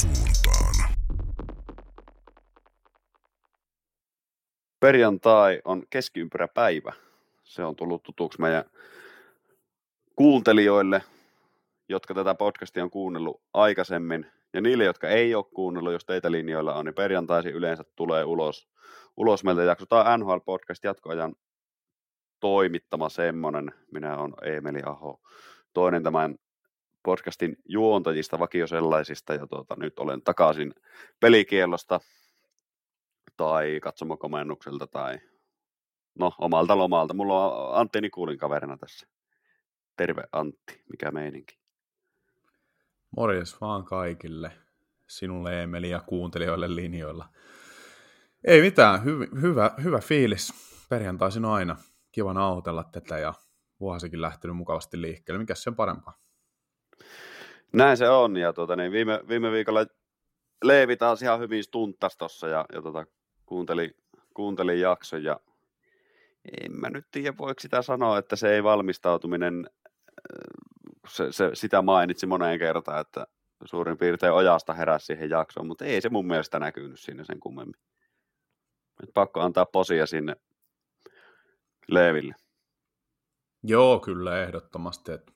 suuntaan. Perjantai on keskiympyräpäivä. Se on tullut tutuksi meidän kuuntelijoille, jotka tätä podcastia on kuunnellut aikaisemmin. Ja niille, jotka ei ole kuunnellut, jos teitä linjoilla on, niin perjantaisin yleensä tulee ulos, ulos meiltä jakso. Tämä on NHL-podcast jatkoajan toimittama semmoinen. Minä olen Eemeli Aho, toinen tämän podcastin juontajista, vakiosellaisista, ja tuota, nyt olen takaisin pelikielosta tai katsomokomennukselta tai no omalta lomalta. Mulla on Antti Nikulin kaverina tässä. Terve Antti, mikä meininki? Morjes vaan kaikille, sinulle Emeli ja kuuntelijoille linjoilla. Ei mitään, hy- hyvä, hyvä fiilis. Perjantaisin aina. Kiva nauhoitella tätä ja vuosikin lähtenyt mukavasti liikkeelle. Mikäs sen parempaa? Näin se on, ja tuota, niin viime, viime viikolla Leevi taas ihan hyvin stuntas tossa ja, ja tuota, kuuntelin, kuuntelin jakson ja en mä nyt tiedä, voiko sitä sanoa, että se ei valmistautuminen, se, se, sitä mainitsi moneen kertaan, että suurin piirtein ojasta heräsi siihen jaksoon, mutta ei se mun mielestä näkynyt siinä sen kummemmin. Et pakko antaa posia sinne Leeville. Joo, kyllä ehdottomasti. Että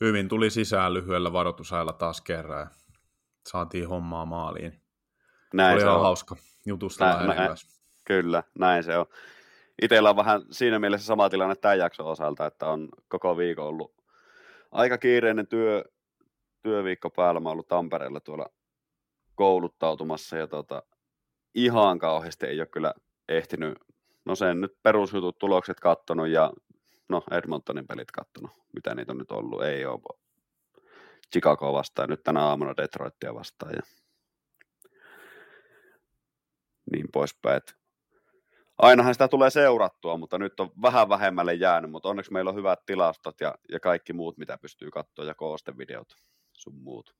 hyvin tuli sisään lyhyellä varoitusajalla taas kerran ja saatiin hommaa maaliin. Näin Oli se on. hauska jutustella Näin- näin, Kyllä, näin se on. Itellä on vähän siinä mielessä sama tilanne tämän jakson osalta, että on koko viikon ollut aika kiireinen työ, työviikko päällä. Mä oon ollut Tampereella tuolla kouluttautumassa ja tota, ihan kauheasti ei ole kyllä ehtinyt, no sen nyt perusjutut, tulokset kattonut ja no Edmontonin pelit kattonut, mitä niitä on nyt ollut, ei ole Chicago vastaan, nyt tänä aamuna Detroitia vastaan ja niin poispäin. Et ainahan sitä tulee seurattua, mutta nyt on vähän vähemmälle jäänyt, mutta onneksi meillä on hyvät tilastot ja, ja kaikki muut, mitä pystyy katsoa, ja koostevideot sun muut.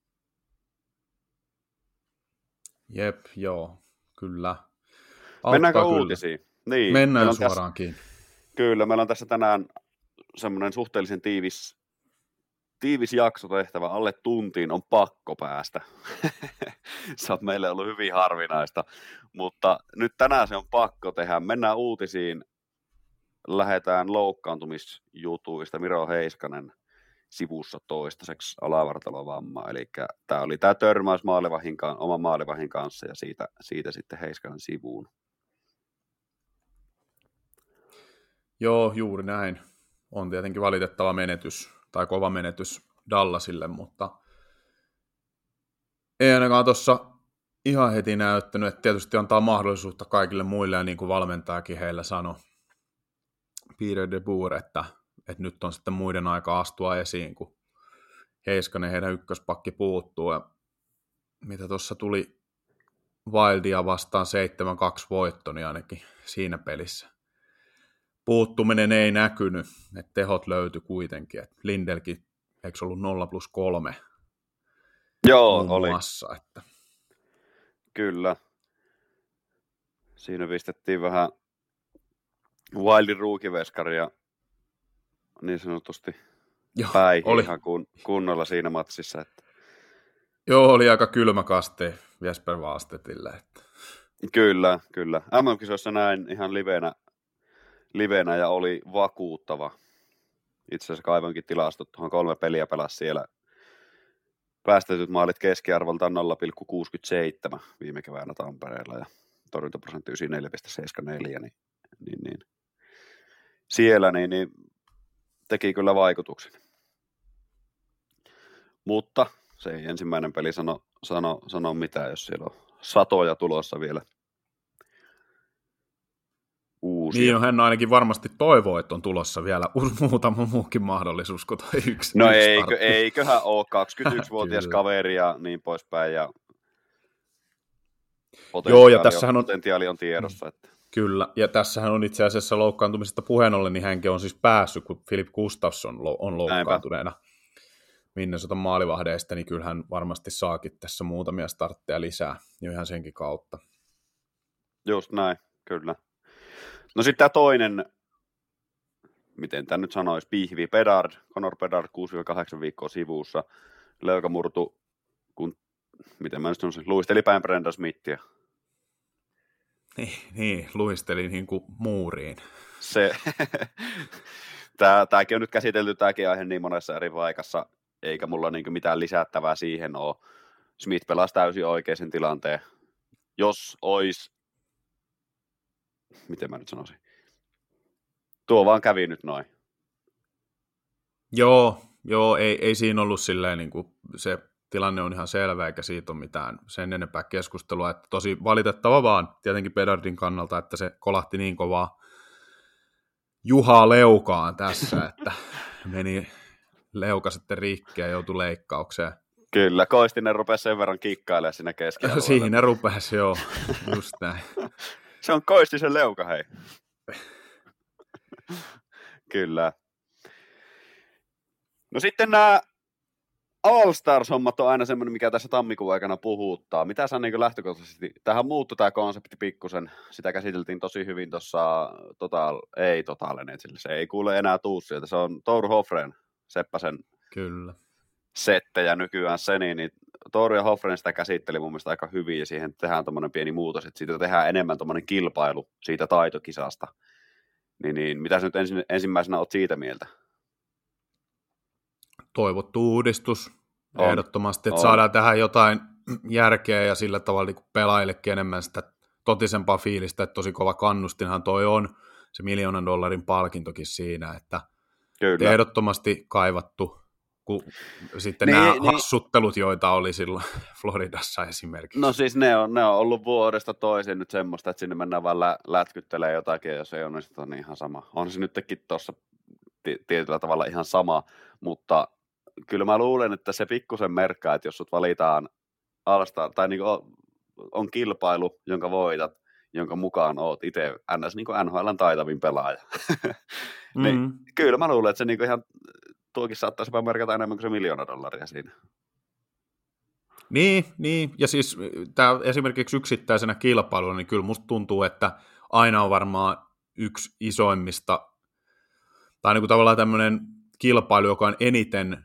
Jep, joo, kyllä. Mennäänkö Auttaa kyllä. uutisiin? Niin, Mennään on tässä- kiinni. Kyllä, meillä on tässä tänään semmoinen suhteellisen tiivis, tiivis jakso tehtävä. Alle tuntiin on pakko päästä. se on meille ollut hyvin harvinaista, mutta nyt tänään se on pakko tehdä. Mennään uutisiin, lähdetään loukkaantumisjutuista. Miro Heiskanen sivussa toistaiseksi alavartalovamma. Eli tämä oli tämä törmäys maalivahin, oman maalivahin kanssa ja siitä, siitä sitten Heiskanen sivuun. Joo, juuri näin. On tietenkin valitettava menetys, tai kova menetys Dallasille, mutta ei ainakaan tuossa ihan heti näyttänyt, että tietysti antaa mahdollisuutta kaikille muille, ja niin kuin valmentajakin heillä sanoi, Peter de Boer, että, että nyt on sitten muiden aika astua esiin, kun Heiskanen heidän ykköspakki puuttuu, ja mitä tuossa tuli Wildia vastaan 7-2 voitto, niin ainakin siinä pelissä puuttuminen ei näkynyt, että tehot löytyi kuitenkin. Et Lindelkin, eikö se ollut 0 plus 3 Joo, oli. muassa, että Kyllä. Siinä pistettiin vähän Wildin ruukiveskaria niin sanotusti joo, päihin oli, ihan kun, kunnolla siinä matsissa. Että, joo, oli aika kylmä kaste Jesper Vaastetille. Että. kyllä, kyllä. MM-kisoissa näin ihan livenä, livenä ja oli vakuuttava. Itse asiassa kaivoinkin tilastot, tuohon kolme peliä pelasi siellä. Päästetyt maalit keskiarvoltaan 0,67 viime keväänä Tampereella ja torjuntaprosentti 94,74, niin, niin, niin. siellä niin, niin teki kyllä vaikutuksen. Mutta se ei ensimmäinen peli sano, sano, sano mitään, jos siellä on satoja tulossa vielä uusia. Niin, no hän ainakin varmasti toivoo, että on tulossa vielä muutama muukin mahdollisuus kuin toi yksi. No yksi eikö, eiköhän ole 21-vuotias Kyllä. kaveri ja niin poispäin. Ja Joo, ja tässähän on- Potentiaali on tiedossa. Että... Kyllä, ja tässähän on itse asiassa loukkaantumisesta puheen ollen, niin hänkin on siis päässyt, kun Philip Gustafsson on loukkaantuneena Minnesotan maalivahdeista, niin kyllä hän varmasti saakin tässä muutamia startteja lisää, jo ihan senkin kautta. Just näin, kyllä. No sitten tämä toinen, miten tämä nyt sanoisi, Pihvi Pedard, Conor Pedard 6-8 viikkoa sivussa, leukamurtu, kun miten mä nyt sanoisin, luisteli päin Brenda Smithia. Niin, niin luisteli niin kuin muuriin. Se, Tää, tämäkin on nyt käsitelty tämäkin aihe niin monessa eri vaikassa, eikä mulla niin mitään lisättävää siihen ole. Smith pelasi täysin oikeisen tilanteen. Jos olisi, miten mä nyt sanoisin, tuo vaan kävi nyt noin. Joo, joo ei, ei siinä ollut silleen niin kuin se tilanne on ihan selvä, eikä siitä ole mitään sen enempää keskustelua. Että tosi valitettava vaan tietenkin Pedardin kannalta, että se kolahti niin kovaa Juhaa leukaan tässä, että meni leuka sitten rikki ja joutui leikkaukseen. Kyllä, Koistinen rupesi sen verran kikkailemaan siinä keskellä. Siinä rupesi, joo, just näin. Se on Koistisen leuka, hei. Kyllä. No sitten nämä All-Stars-hommat on aina semmoinen, mikä tässä tammikuun aikana puhuttaa. Mitä sä niin lähtökohtaisesti, tähän muuttui tämä konsepti pikkusen, sitä käsiteltiin tosi hyvin tuossa Total, ei Total se ei kuule enää tuu sieltä, se on Tour Hoffren, Seppäsen Kyllä. settejä nykyään se, niin, niin Tour ja Hoffren sitä käsitteli mun mielestä aika hyvin ja siihen tehdään tuommoinen pieni muutos, että siitä tehdään enemmän tuommoinen kilpailu siitä taitokisasta. Niin, niin mitä sä nyt ensin, ensimmäisenä oot siitä mieltä? toivottu uudistus on. ehdottomasti, että on. saadaan tähän jotain järkeä ja sillä tavalla niin pelaajillekin enemmän sitä totisempaa fiilistä, että tosi kova kannustinhan toi on, se miljoonan dollarin palkintokin siinä, että Kyllä. ehdottomasti kaivattu, kun sitten niin, nämä niin. hassuttelut, joita oli silloin Floridassa esimerkiksi. No siis ne on, ne on ollut vuodesta toiseen nyt semmoista, että sinne mennään vaan lä- lätkyttelee jotakin, jos ei onnistu, niin ihan sama. On se nytkin tuossa tietyllä tavalla ihan sama, mutta kyllä mä luulen, että se pikkusen merkkaa, että jos sut valitaan alsta, tai niin on, on kilpailu, jonka voitat, jonka mukaan oot itse ns. Niin NHLn taitavin pelaaja. niin, mm. Kyllä mä luulen, että se niin ihan, tuokin saattaisi merkata enemmän kuin se miljoona dollaria siinä. Niin, niin. ja siis tämä esimerkiksi yksittäisenä kilpailuna, niin kyllä musta tuntuu, että aina on varmaan yksi isoimmista, tai niin kuin tavallaan tämmöinen kilpailu, joka on eniten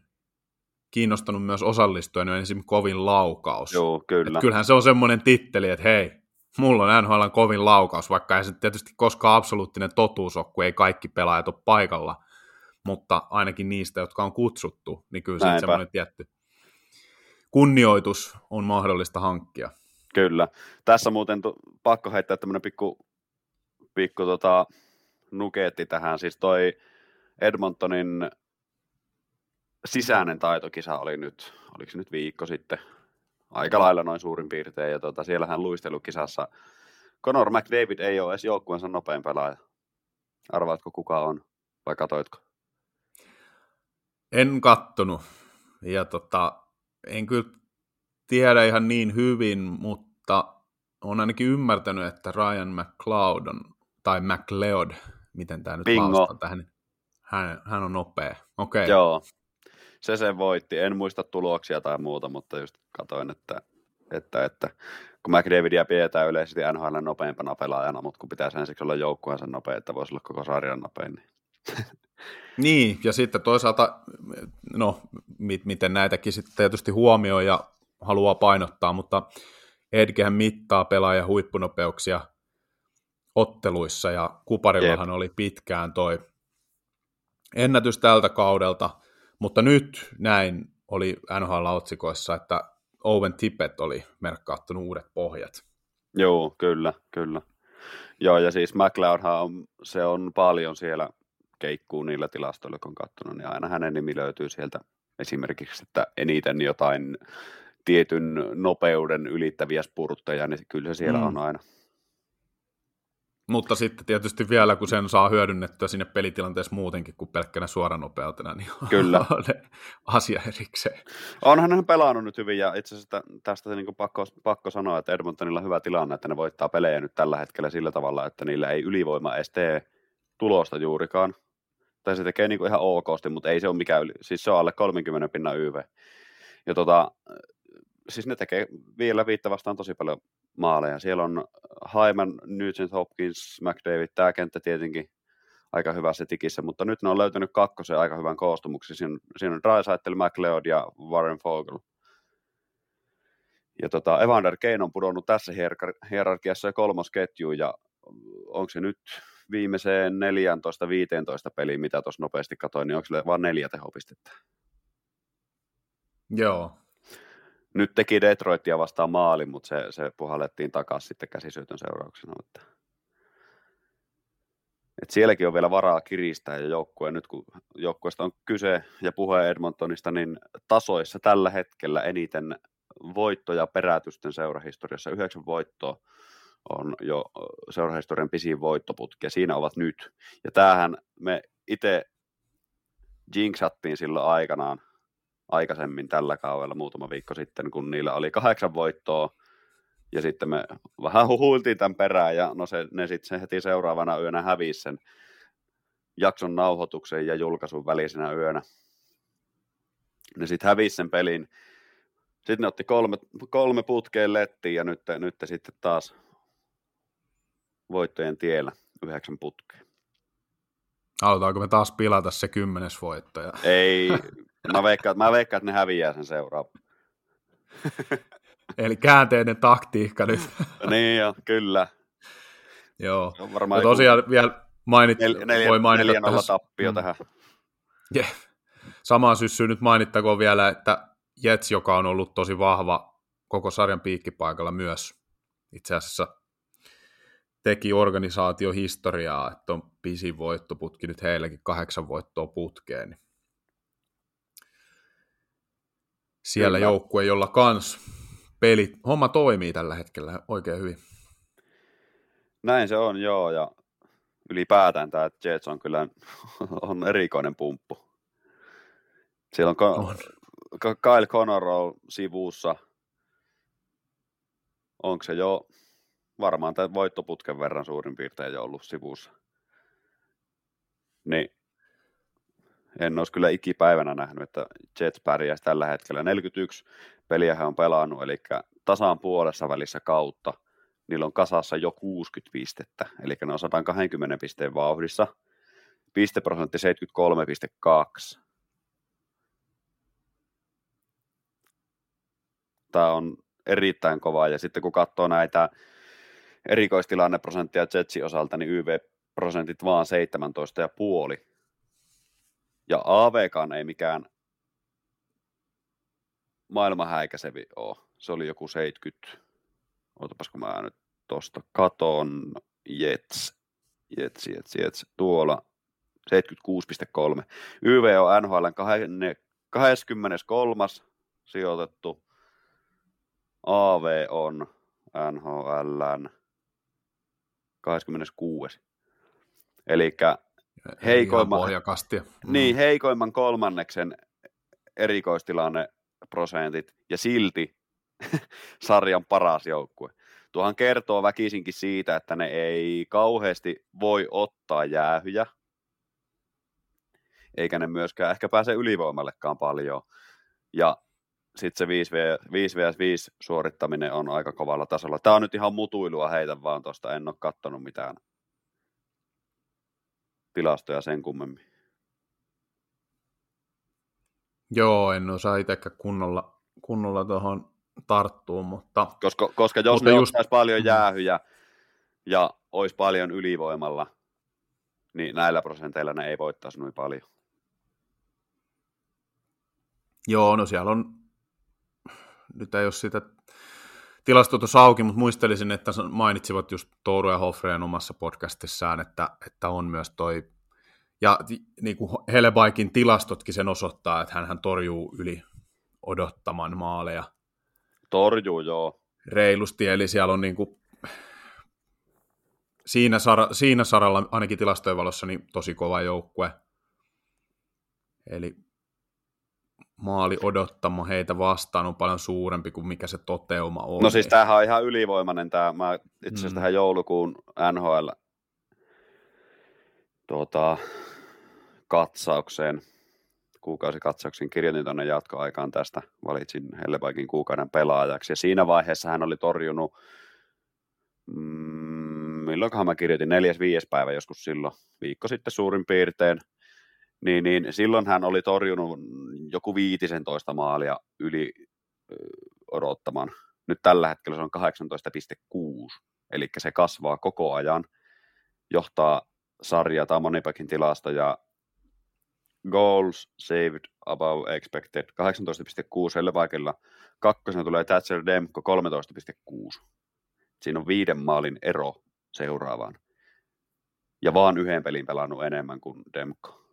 kiinnostanut myös osallistua, niin esimerkiksi kovin laukaus. Joo, kyllä. Et kyllähän se on semmoinen titteli, että hei, mulla on NHL kovin laukaus, vaikka ei se tietysti koskaan absoluuttinen totuus ole, kun ei kaikki pelaajat ole paikalla, mutta ainakin niistä, jotka on kutsuttu, niin kyllä se semmoinen tietty kunnioitus on mahdollista hankkia. Kyllä. Tässä muuten tu- pakko heittää tämmöinen pikku, pikku tota, nukeetti tähän. Siis toi Edmontonin sisäinen taitokisa oli nyt, oliko se nyt viikko sitten, aika lailla noin suurin piirtein, ja tota, siellähän luistelukisassa Conor McDavid ei ole edes joukkueensa nopein pelaaja. Arvaatko kuka on, vai katoitko? En kattonut, ja tota, en kyllä tiedä ihan niin hyvin, mutta on ainakin ymmärtänyt, että Ryan McLeod on, tai McLeod, miten tämä nyt lausutaan tähän, hän, hän on nopea. Okei. Okay. Joo, se sen voitti. En muista tuloksia tai muuta, mutta just katoin, että, että, että kun McDavidia pidetään yleisesti NHL nopeimpana pelaajana, mutta kun pitäisi ensiksi olla joukkueensa nopea, että voisi olla koko sarjan nopein. Niin. Niin, ja sitten toisaalta, no, miten näitäkin sitten tietysti huomioi ja haluaa painottaa, mutta Edgehän mittaa pelaajan huippunopeuksia otteluissa, ja Kuparillahan Jep. oli pitkään toi ennätys tältä kaudelta, mutta nyt näin oli NHL-otsikoissa, että Owen Tippett oli merkkaattunut uudet pohjat. Joo, kyllä, kyllä. Joo, ja siis McLeodhan on, se on paljon siellä keikkuu niillä tilastoilla, kun on katsonut, niin aina hänen nimi löytyy sieltä esimerkiksi, että eniten jotain tietyn nopeuden ylittäviä spurtteja, niin kyllä se siellä mm. on aina. Mutta sitten tietysti vielä, kun sen saa hyödynnettyä sinne pelitilanteessa muutenkin kuin pelkkänä suoranopeutena, niin Kyllä. on asia erikseen. Onhan hän pelannut nyt hyvin, ja itse asiassa tästä niin kuin pakko, pakko sanoa, että Edmontonilla on hyvä tilanne, että ne voittaa pelejä nyt tällä hetkellä sillä tavalla, että niillä ei ylivoima edes tee tulosta juurikaan. Tai se tekee niin kuin ihan okosti, mutta ei se ole mikään, yli, siis se on alle 30 pinnan YV. Ja tota, siis ne tekee vielä viittä vastaan tosi paljon maaleja. Siellä on Hyman, Nugent Hopkins, McDavid, tämä kenttä tietenkin aika hyvässä tikissä, mutta nyt ne on löytänyt kakkosen aika hyvän koostumuksen. Siinä, siinä on Drysaitel, McLeod ja Warren Fogel. Ja tota, Evander Kane on pudonnut tässä hierarkiassa jo kolmas ketju, ja onko se nyt viimeiseen 14-15 peliin, mitä tuossa nopeasti katsoin, niin onko se vain neljä tehopistettä? Joo. Nyt teki Detroitia vastaan maalin, mutta se, se puhallettiin takaisin sitten käsisyötön seurauksena. Että et sielläkin on vielä varaa kiristää ja joukkue, nyt kun joukkueesta on kyse ja puhe Edmontonista, niin tasoissa tällä hetkellä eniten voittoja perätysten seurahistoriassa, yhdeksän voittoa on jo seurahistorian pisin voittoputki ja siinä ovat nyt. Ja tämähän me itse jinxattiin silloin aikanaan aikaisemmin tällä kaudella muutama viikko sitten, kun niillä oli kahdeksan voittoa ja sitten me vähän huhuiltiin tämän perään ja no se, ne sitten heti seuraavana yönä hävisi sen jakson nauhoituksen ja julkaisun välisenä yönä. Ne sitten hävisi sen pelin. Sitten ne otti kolme, kolme putkeen lettiin ja nyt, nyt sitten taas voittojen tiellä yhdeksän putkeen. Halutaanko me taas pilata se kymmenes voittaja? Ei, mä veikkaan, mä veikkaan että ne häviää sen seuraava. Eli käänteinen taktiikka nyt. niin jo, kyllä. Joo. On varmaan ja tosiaan joku... vielä mainit, nel, neljä, voi mainita neljä tähän... tappio mm. tähän. Yeah. Samaan syssyyn nyt mainittakoon vielä, että Jets, joka on ollut tosi vahva koko sarjan piikkipaikalla myös, itse asiassa teki organisaatiohistoriaa, että on pisin voittoputki nyt heillekin kahdeksan voittoa putkeen. Niin siellä Kyllä. joukkue, jolla kans pelit, homma toimii tällä hetkellä oikein hyvin. Näin se on, joo, ja ylipäätään tämä Jets on kyllä on erikoinen pumppu. Siellä on, Ka- on. Kyle Connor sivussa. Onko se jo varmaan tämän voittoputken verran suurin piirtein jo ollut sivussa. Niin en olisi kyllä ikipäivänä nähnyt, että Jets pärjäisi tällä hetkellä. 41 peliä he on pelannut, eli tasaan puolessa välissä kautta. Niillä on kasassa jo 60 pistettä, eli ne on 120 pisteen vauhdissa. Pisteprosentti 73,2. Tämä on erittäin kova, ja sitten kun katsoo näitä erikoistilanneprosenttia Jetsin osalta, niin YV-prosentit vaan 17,5. Ja AVkaan ei mikään maailman häikäisevi ole. Se oli joku 70. Otapas kun mä nyt tosta katon. Jets, Jets, Jets, Jets. Tuolla 76,3. YV on NHL 23. sijoitettu. AV on NHL 26. Eli heikoimman, niin, mm. heikoimman kolmanneksen erikoistilanne prosentit ja silti sarjan paras joukkue. Tuohan kertoo väkisinkin siitä, että ne ei kauheasti voi ottaa jäähyjä, eikä ne myöskään ehkä pääse ylivoimallekaan paljon. Ja sitten se 5 vs 5 suorittaminen on aika kovalla tasolla. Tämä on nyt ihan mutuilua heitä vaan tuosta, en ole katsonut mitään tilastoja sen kummemmin. Joo, en osaa itsekään kunnolla, kunnolla tuohon tarttua, mutta... Koska, koska jos mutta ne just... paljon jäähyjä ja olisi paljon ylivoimalla, niin näillä prosenteilla ne ei voittaisi noin paljon. Joo, no siellä on, nyt ei ole sitä tilasto tuossa auki, mutta muistelisin, että mainitsivat just Touru ja Hoffreen omassa podcastissaan, että, että on myös toi, ja niin kuin Helebaikin tilastotkin sen osoittaa, että hän torjuu yli odottaman maaleja. Torjuu, joo. Reilusti, eli siellä on niin kuin, siinä, sara, siinä saralla ainakin tilastojen valossa niin tosi kova joukkue. Eli maali odottama heitä vastaan on paljon suurempi kuin mikä se toteuma on. No siis tämähän on ihan ylivoimainen tämä, mä itse asiassa mm. tähän joulukuun NHL tuota, katsaukseen, kuukausikatsauksen kirjoitin tuonne jatkoaikaan tästä, valitsin Hellebaikin kuukauden pelaajaksi, ja siinä vaiheessa hän oli torjunut, mm, milloinkohan mä kirjoitin, neljäs viides päivä joskus silloin, viikko sitten suurin piirtein, niin, niin silloin hän oli torjunut joku 15 maalia yli odottaman nyt tällä hetkellä se on 18,6, eli se kasvaa koko ajan, johtaa sarja tai Monipäkin tilasta ja goals saved above expected 18,6 Levaikilla. Kakkosena tulee Thatcher Demko 13,6. Siinä on viiden maalin ero seuraavaan. Ja vaan yhden pelin pelannut enemmän kuin Demko.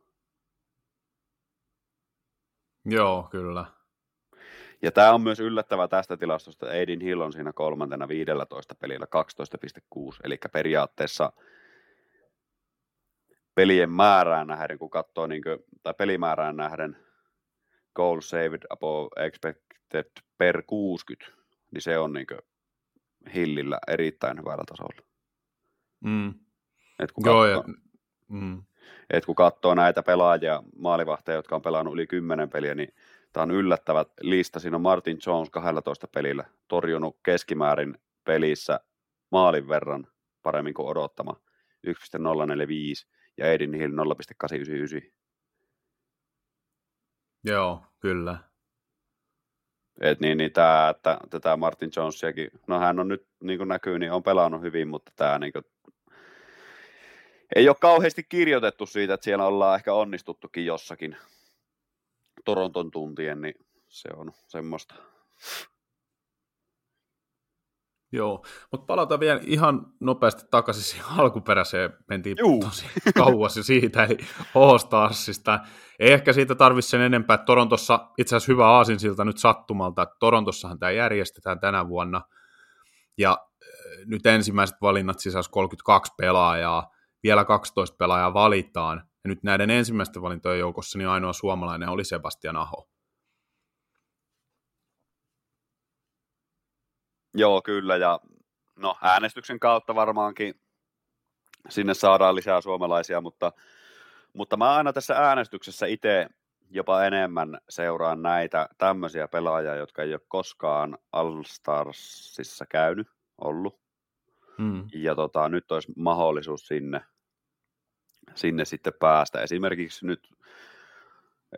Joo, kyllä. Ja tämä on myös yllättävä tästä tilastosta. Aidin Hill on siinä kolmantena 15 pelillä 12,6. Eli periaatteessa pelien määrään nähden, kun katsoo, niin kuin, tai pelimäärään nähden goal saved above expected per 60, niin se on niin kuin Hillillä erittäin hyvällä tasolla. Mm. Et kun, Joo, katsoo, ja, mm. Et kun katsoo näitä pelaajia, maalivahteja, jotka on pelannut yli 10 peliä, niin tämä on yllättävä lista. Siinä on Martin Jones 12 pelillä torjunut keskimäärin pelissä maalin verran paremmin kuin odottama 1,045 ja Aiden Hill 0,899. Joo, kyllä. Et niin, niin tää, että tätä Martin Jonesiakin, no hän on nyt niin kuin näkyy, niin on pelannut hyvin, mutta tämä niin kuin, ei ole kauheasti kirjoitettu siitä, että siellä ollaan ehkä onnistuttukin jossakin Toronton tuntien, niin se on semmoista. Joo, mutta palataan vielä ihan nopeasti takaisin siihen alkuperäiseen, mentiin Juu. tosi kauas jo siitä, eli All-Starsista. Ei ehkä siitä tarvitse sen enempää, että Torontossa, itse asiassa hyvä aasinsilta nyt sattumalta, että Torontossahan tämä järjestetään tänä vuonna, ja nyt ensimmäiset valinnat sisälsi 32 pelaajaa, vielä 12 pelaajaa valitaan, ja nyt näiden ensimmäisten valintojen joukossa niin ainoa suomalainen oli Sebastian Aho. Joo, kyllä, ja no äänestyksen kautta varmaankin sinne saadaan lisää suomalaisia, mutta, mutta mä aina tässä äänestyksessä itse jopa enemmän seuraan näitä tämmöisiä pelaajia, jotka ei ole koskaan All-Starsissa käynyt, ollut. Hmm. Ja tota, nyt olisi mahdollisuus sinne, sinne sitten päästä. Esimerkiksi nyt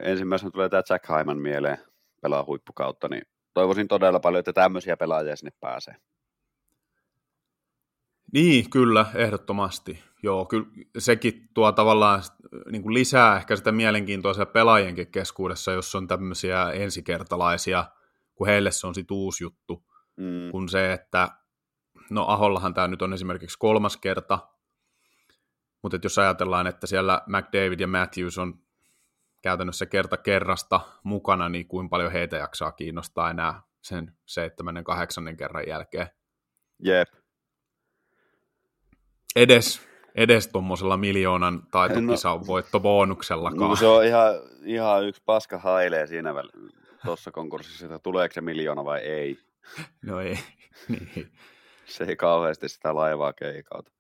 ensimmäisenä tulee tämä Jack Hyman mieleen pelaa huippukautta, niin toivoisin todella paljon, että tämmöisiä pelaajia sinne pääsee. Niin, kyllä, ehdottomasti. Joo, kyllä sekin tuo tavallaan niin kuin lisää ehkä sitä mielenkiintoisia pelaajienkin keskuudessa, jos on tämmöisiä ensikertalaisia, kun heille se on sitten uusi juttu, Mm. kun se, että no Ahollahan tämä nyt on esimerkiksi kolmas kerta, mutta jos ajatellaan, että siellä McDavid ja Matthews on käytännössä kerta kerrasta mukana, niin kuinka paljon heitä jaksaa kiinnostaa enää sen seitsemännen, kahdeksannen kerran jälkeen. Jep. Edes, edes tuommoisella miljoonan taitokisan no, voittobonuksellakaan. No, se on ihan, ihan yksi paska hailee siinä tuossa konkurssissa, että tuleeko se miljoona vai ei. No ei, niin. Se ei kauheasti sitä laivaa keikauta.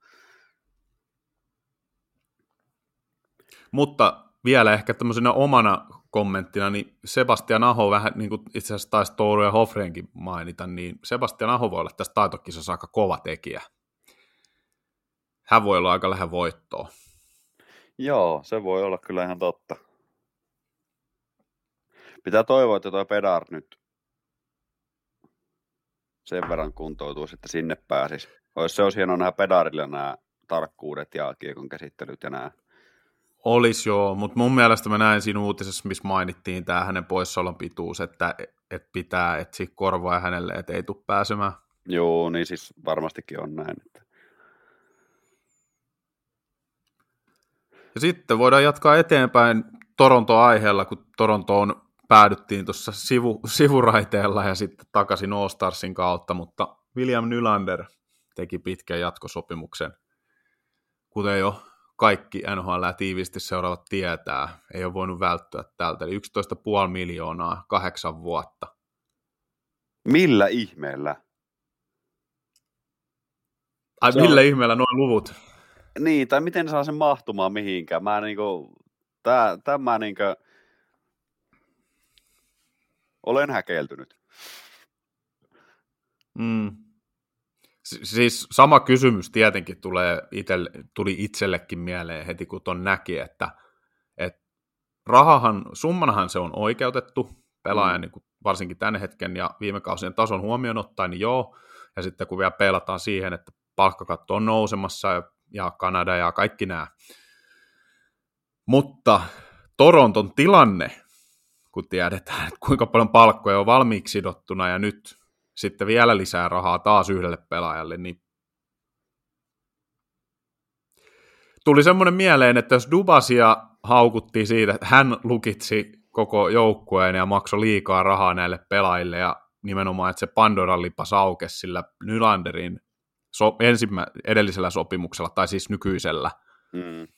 Mutta vielä ehkä tämmöisenä omana kommenttina, niin Sebastian Aho vähän niin kuin itse asiassa taisi Touru ja Hoffrenkin mainita, niin Sebastian Aho voi olla tässä taitokisassa aika kova tekijä. Hän voi olla aika lähellä voittoa. Joo, se voi olla kyllä ihan totta. Pitää toivoa, että tuo Pedar nyt sen verran kuntoutuisi, että sinne pääsisi. Olisi, se olisi hienoa nähdä Pedarilla nämä tarkkuudet ja kiekon käsittelyt ja nämä. Olisi joo, mutta mun mielestä mä näin siinä uutisessa, missä mainittiin tämä hänen poissaolon pituus, että, että pitää etsiä korvaa hänelle, että ei tule pääsemään. Joo, niin siis varmastikin on näin. Että... Ja sitten voidaan jatkaa eteenpäin Toronto-aiheella, kun Torontoon päädyttiin tuossa sivu, sivuraiteella ja sitten takaisin All Starsin kautta, mutta William Nylander teki pitkän jatkosopimuksen, kuten jo kaikki NHL tiiviisti seuraavat tietää, ei ole voinut välttyä tältä, eli 11,5 miljoonaa, kahdeksan vuotta. Millä ihmeellä? Ai Se millä on- ihmeellä nuo luvut? Niin, tai miten saa sen mahtumaan mihinkään? Mä niinku, tää, tämä niinku, olen häkeltynyt. Mm. Si- Siis sama kysymys tietenkin tulee itelle, tuli itsellekin mieleen heti, kun ton näki, että, että rahahan, summanahan se on oikeutettu pelaajan Mm. niin kuin varsinkin tämän hetken ja viime kausien tason huomioon ottaen, niin joo, ja sitten kun vielä peilataan siihen, että palkkakatto on nousemassa ja, ja Kanada ja kaikki nämä. Mutta Toronton tilanne, kun tiedetään, että kuinka paljon palkkoja on valmiiksi sidottuna ja nyt sitten vielä lisää rahaa taas yhdelle pelaajalle, niin tuli semmoinen mieleen, että jos Dubasia haukuttiin siitä, että hän lukitsi koko joukkueen ja maksoi liikaa rahaa näille pelaajille ja nimenomaan, että se Pandoran lipas aukesi sillä Nylanderin so, ensimmä, edellisellä sopimuksella, tai siis nykyisellä. Mm.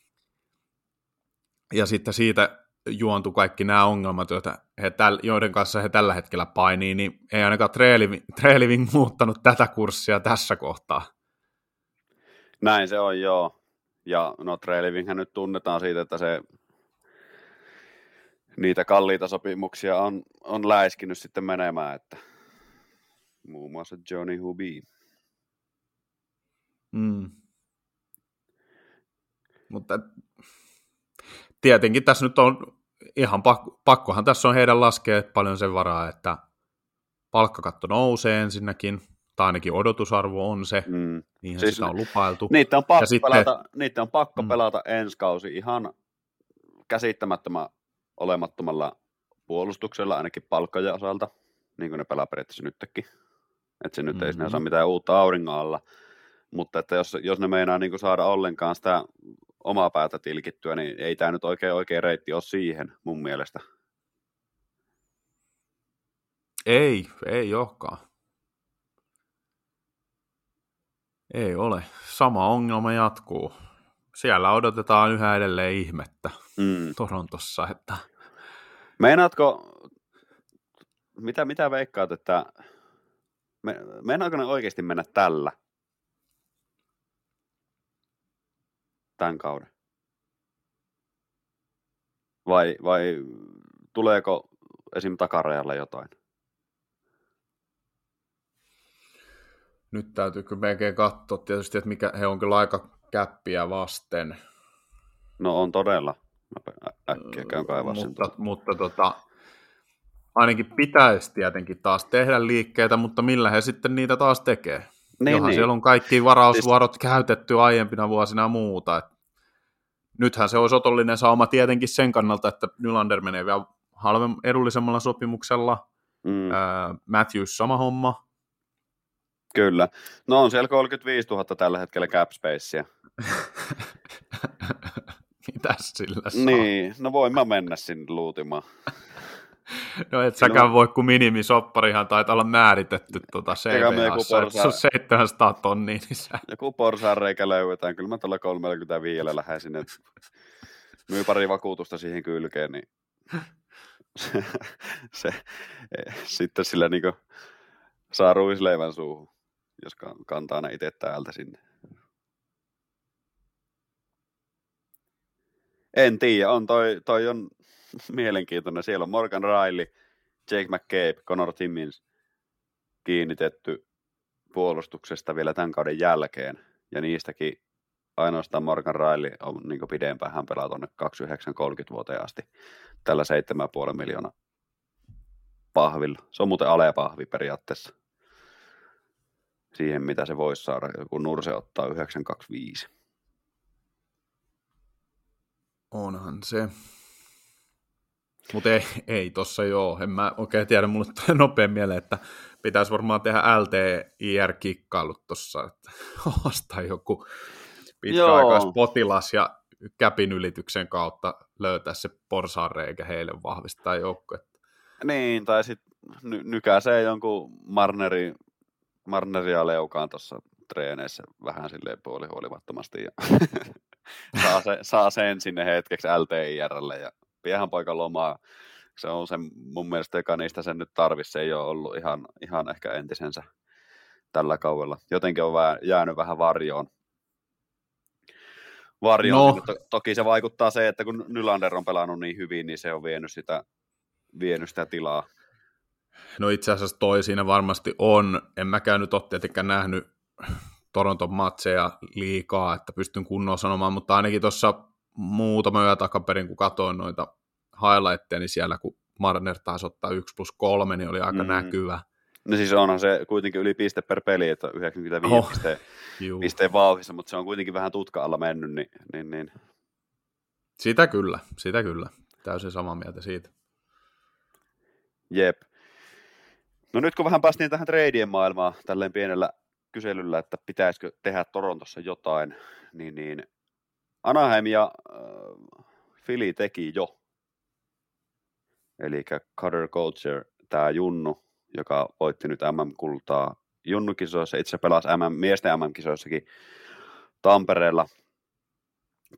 Ja sitten siitä juontu kaikki nämä ongelmat, joita he täl, joiden kanssa he tällä hetkellä painii, niin ei ainakaan Treeliving muuttanut tätä kurssia tässä kohtaa. Näin se on, joo. Ja no Treelivinghän nyt tunnetaan siitä, että se niitä kalliita sopimuksia on, on läiskinyt sitten menemään, että muun muassa Johnny Hubi. Mm. Mutta tietenkin tässä nyt on ihan pakko, pakkohan tässä on heidän laskea paljon sen varaa, että palkkakatto nousee ensinnäkin, tai ainakin odotusarvo on se, mm. niinhän siis sitä on lupailtu. Niitä on pakko, ja pelata, sitten, niitä on pakko mm. pelata ensi kausi ihan käsittämättömän olemattomalla puolustuksella, ainakin palkkojen osalta, niin kuin ne pelaa periaatteessa nytkin. Että se nyt mm-hmm. ei sinä saa mitään uutta auringon alla. Mutta että jos, jos ne meinaa niin saada ollenkaan sitä omaa päätä tilkittyä, niin ei tämä nyt oikein oikein reitti ole siihen mun mielestä. Ei, ei olekaan. Ei ole. Sama ongelma jatkuu. Siellä odotetaan yhä edelleen ihmettä mm. Torontossa. Että... Meinaatko, mitä, mitä veikkaat, että me, meinaatko ne oikeasti mennä tällä tämän kauden? Vai, vai tuleeko esim. takarajalla jotain? Nyt täytyy kyllä melkein katsoa tietysti, että mikä he on kyllä aika käppiä vasten. No on todella. Mä äkkiä käyn kaivaa mutta, sen. Mutta tota, ainakin pitäisi tietenkin taas tehdä liikkeitä, mutta millä he sitten niitä taas tekee? Niin, Johan niin. siellä on kaikki varausvuorot siis... käytetty aiempina vuosina ja muuta. Et nythän se olisi otollinen sauma tietenkin sen kannalta, että Nylander menee vielä halvem, edullisemmalla sopimuksella. Mm. Äh, Matthews sama homma. Kyllä. No on siellä 35 000 tällä hetkellä cap spacea. Mitäs sillä saa? Niin, no voin mä mennä sinne luutimaan. No et säkään no. voi, kun minimisopparihan taitaa olla määritetty tuota CVAssa, että se on 700 tonnia lisää. Joku porsaan reikä löydetään, kyllä mä tuolla 35 lähden että myy pari vakuutusta siihen kylkeen, niin se, se, sitten sillä niinku saa ruisleivän suuhun, jos kantaa ne itse täältä sinne. En tiedä, on toi, toi on mielenkiintoinen. Siellä on Morgan Riley, Jake McCabe, Connor Timmins kiinnitetty puolustuksesta vielä tämän kauden jälkeen. Ja niistäkin ainoastaan Morgan Riley on niin pidempään, hän pelaa tuonne 29-30 vuoteen asti tällä 7,5 miljoonaa pahvilla. Se on muuten alepahvi periaatteessa siihen, mitä se voisi saada, kun Nurse ottaa 925. Onhan se. Mutta ei, ei tossa joo, en mä oikein tiedä, mulle tulee nopein mieleen, että pitäisi varmaan tehdä LTIR-kikkailut tuossa, että ostaa joku pitkäaikaispotilas ja käpin ylityksen kautta löytää se porsaanreikä heille vahvistaa joukko. Niin, tai sitten ny- nykäisee jonkun Marneri, Marneria leukaan tuossa treeneissä vähän silleen puolihuolimattomasti ja saa, se, saa sen sinne hetkeksi LTIRlle ja piehän poika lomaa. Se on se mun mielestä, joka niistä sen nyt tarvisi. Se ei ole ollut ihan, ihan ehkä entisensä tällä kaudella. Jotenkin on vähän, jäänyt vähän varjoon. Varjoon. No. To, toki se vaikuttaa se, että kun Nylander on pelannut niin hyvin, niin se on vienyt sitä, vienyt sitä tilaa. No itse asiassa toi siinä varmasti on. En mäkään nyt ole tietenkään nähnyt Toronton matseja liikaa, että pystyn kunnolla sanomaan, mutta ainakin tuossa muutama yö takaperin, kun katsoin noita highlightteja, niin siellä kun Marner taisi ottaa 1 plus 3, niin oli aika mm. näkyvä. No siis onhan se kuitenkin yli piste per peli, että 95 oh, pisteen, pisteen vauhissa, mutta se on kuitenkin vähän tutka alla mennyt, niin, niin, niin. Sitä kyllä, sitä kyllä. Täysin samaa mieltä siitä. Jep. No nyt kun vähän päästiin tähän treidien maailmaan tälleen pienellä kyselyllä, että pitäisikö tehdä Torontossa jotain, niin, niin Anaheim ja äh, teki jo. Eli Cutter Culture, tämä Junnu, joka voitti nyt MM-kultaa Junnukisoissa, itse pelasi MM, miesten MM-kisoissakin Tampereella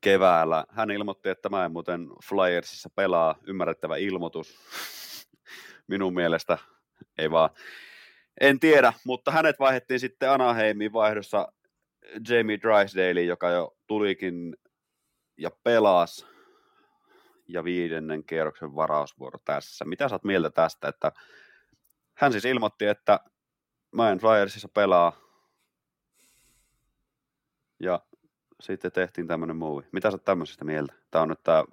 keväällä. Hän ilmoitti, että mä en muuten Flyersissa pelaa, ymmärrettävä ilmoitus. Minun mielestä ei vaan, en tiedä, mutta hänet vaihdettiin sitten Anaheimiin vaihdossa Jamie Drysdale, joka jo tulikin ja pelasi ja viidennen kierroksen varausvuoro tässä. Mitä sä oot mieltä tästä, että hän siis ilmoitti, että mä en Flyersissa pelaa ja sitten tehtiin tämmöinen movie. Mitä sä oot tämmöisestä mieltä? Tämä on nyt tää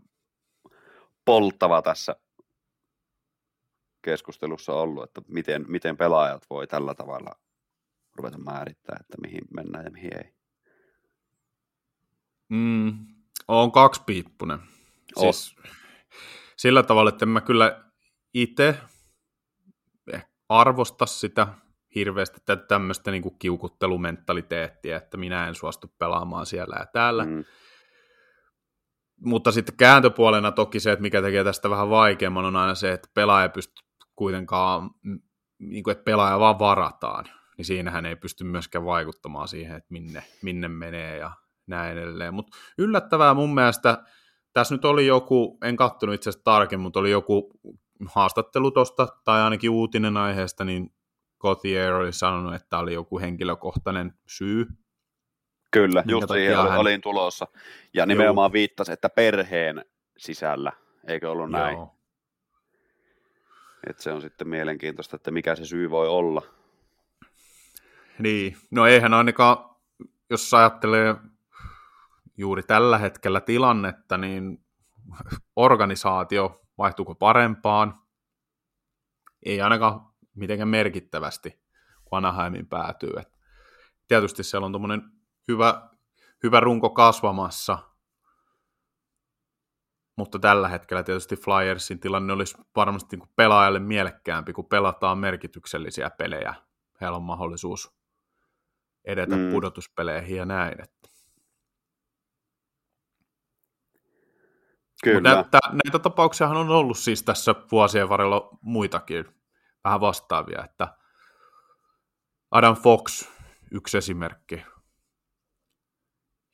polttava tässä keskustelussa ollut, että miten, miten pelaajat voi tällä tavalla ruveta määrittää, että mihin mennään ja mihin ei. Mm, on kaksipiippunen. Oh. Siis sillä tavalla, että mä kyllä itse arvosta sitä hirveästi tämmöistä niin kuin kiukuttelumentaliteettia, että minä en suostu pelaamaan siellä ja täällä. Mm. Mutta sitten kääntöpuolena toki se, että mikä tekee tästä vähän vaikeamman, on aina se, että pelaaja pystyy kuitenkaan, niin kuin, että pelaaja vaan varataan, niin siinähän ei pysty myöskään vaikuttamaan siihen, että minne, minne menee ja näin edelleen. Mutta yllättävää mun mielestä, tässä nyt oli joku, en kattonut itse asiassa tarkemmin, mutta oli joku haastattelu tuosta, tai ainakin uutinen aiheesta, niin Gauthier oli sanonut, että oli joku henkilökohtainen syy. Kyllä, just siihen hän... olin tulossa. Ja nimenomaan Joo. viittasi, että perheen sisällä, eikö ollut näin? Joo. Et se on sitten mielenkiintoista, että mikä se syy voi olla. Niin, no eihän ainakaan, jos ajattelee juuri tällä hetkellä tilannetta, niin organisaatio vaihtuuko parempaan? Ei ainakaan mitenkään merkittävästi, kun Anaheimin päätyy. Et tietysti siellä on tuommoinen hyvä, hyvä runko kasvamassa, mutta tällä hetkellä tietysti Flyersin tilanne olisi varmasti niin pelaajalle mielekkäämpi, kun pelataan merkityksellisiä pelejä. Heillä on mahdollisuus edetä mm. pudotuspeleihin ja näin. Että. Kyllä. näitä, näitä tapauksia on ollut siis tässä vuosien varrella muitakin vähän vastaavia, että Adam Fox, yksi esimerkki,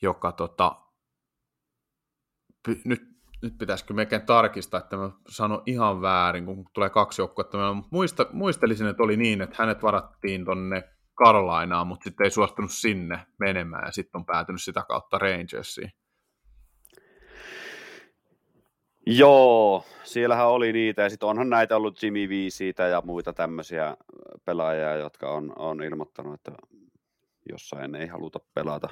joka tota, nyt, nyt pitäisikö mekin tarkistaa, että mä sanon ihan väärin, kun tulee kaksi joukkuetta. Mä muista, muistelisin, että oli niin, että hänet varattiin tonne Karolainaan, mutta sitten ei suostunut sinne menemään ja sitten on päätynyt sitä kautta Rangersiin. Joo, siellähän oli niitä ja sitten onhan näitä ollut Jimmy V siitä ja muita tämmöisiä pelaajia, jotka on, on ilmoittanut, että jossain ei haluta pelata.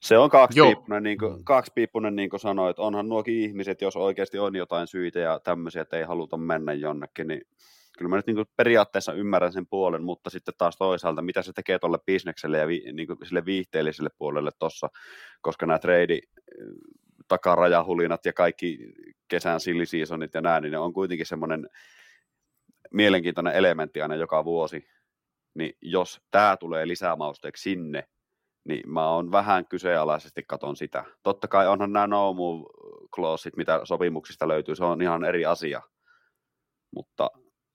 Se on kaksipiippunen, niin kuin, kaksipiippunen, niin kuin sanoit. Onhan nuokin ihmiset, jos oikeasti on jotain syitä ja tämmöisiä, että ei haluta mennä jonnekin, niin kyllä mä nyt niin kuin periaatteessa ymmärrän sen puolen, mutta sitten taas toisaalta, mitä se tekee tuolle bisnekselle ja vi, niin kuin sille viihteelliselle puolelle tuossa, koska nämä trade takarajahulinat ja kaikki kesän silliseasonit ja näin, niin ne on kuitenkin semmoinen mielenkiintoinen elementti aina joka vuosi. Niin jos tämä tulee lisämausteeksi sinne, niin mä oon vähän kyseenalaisesti katon sitä. Totta kai onhan nämä no move mitä sopimuksista löytyy, se on ihan eri asia. Mutta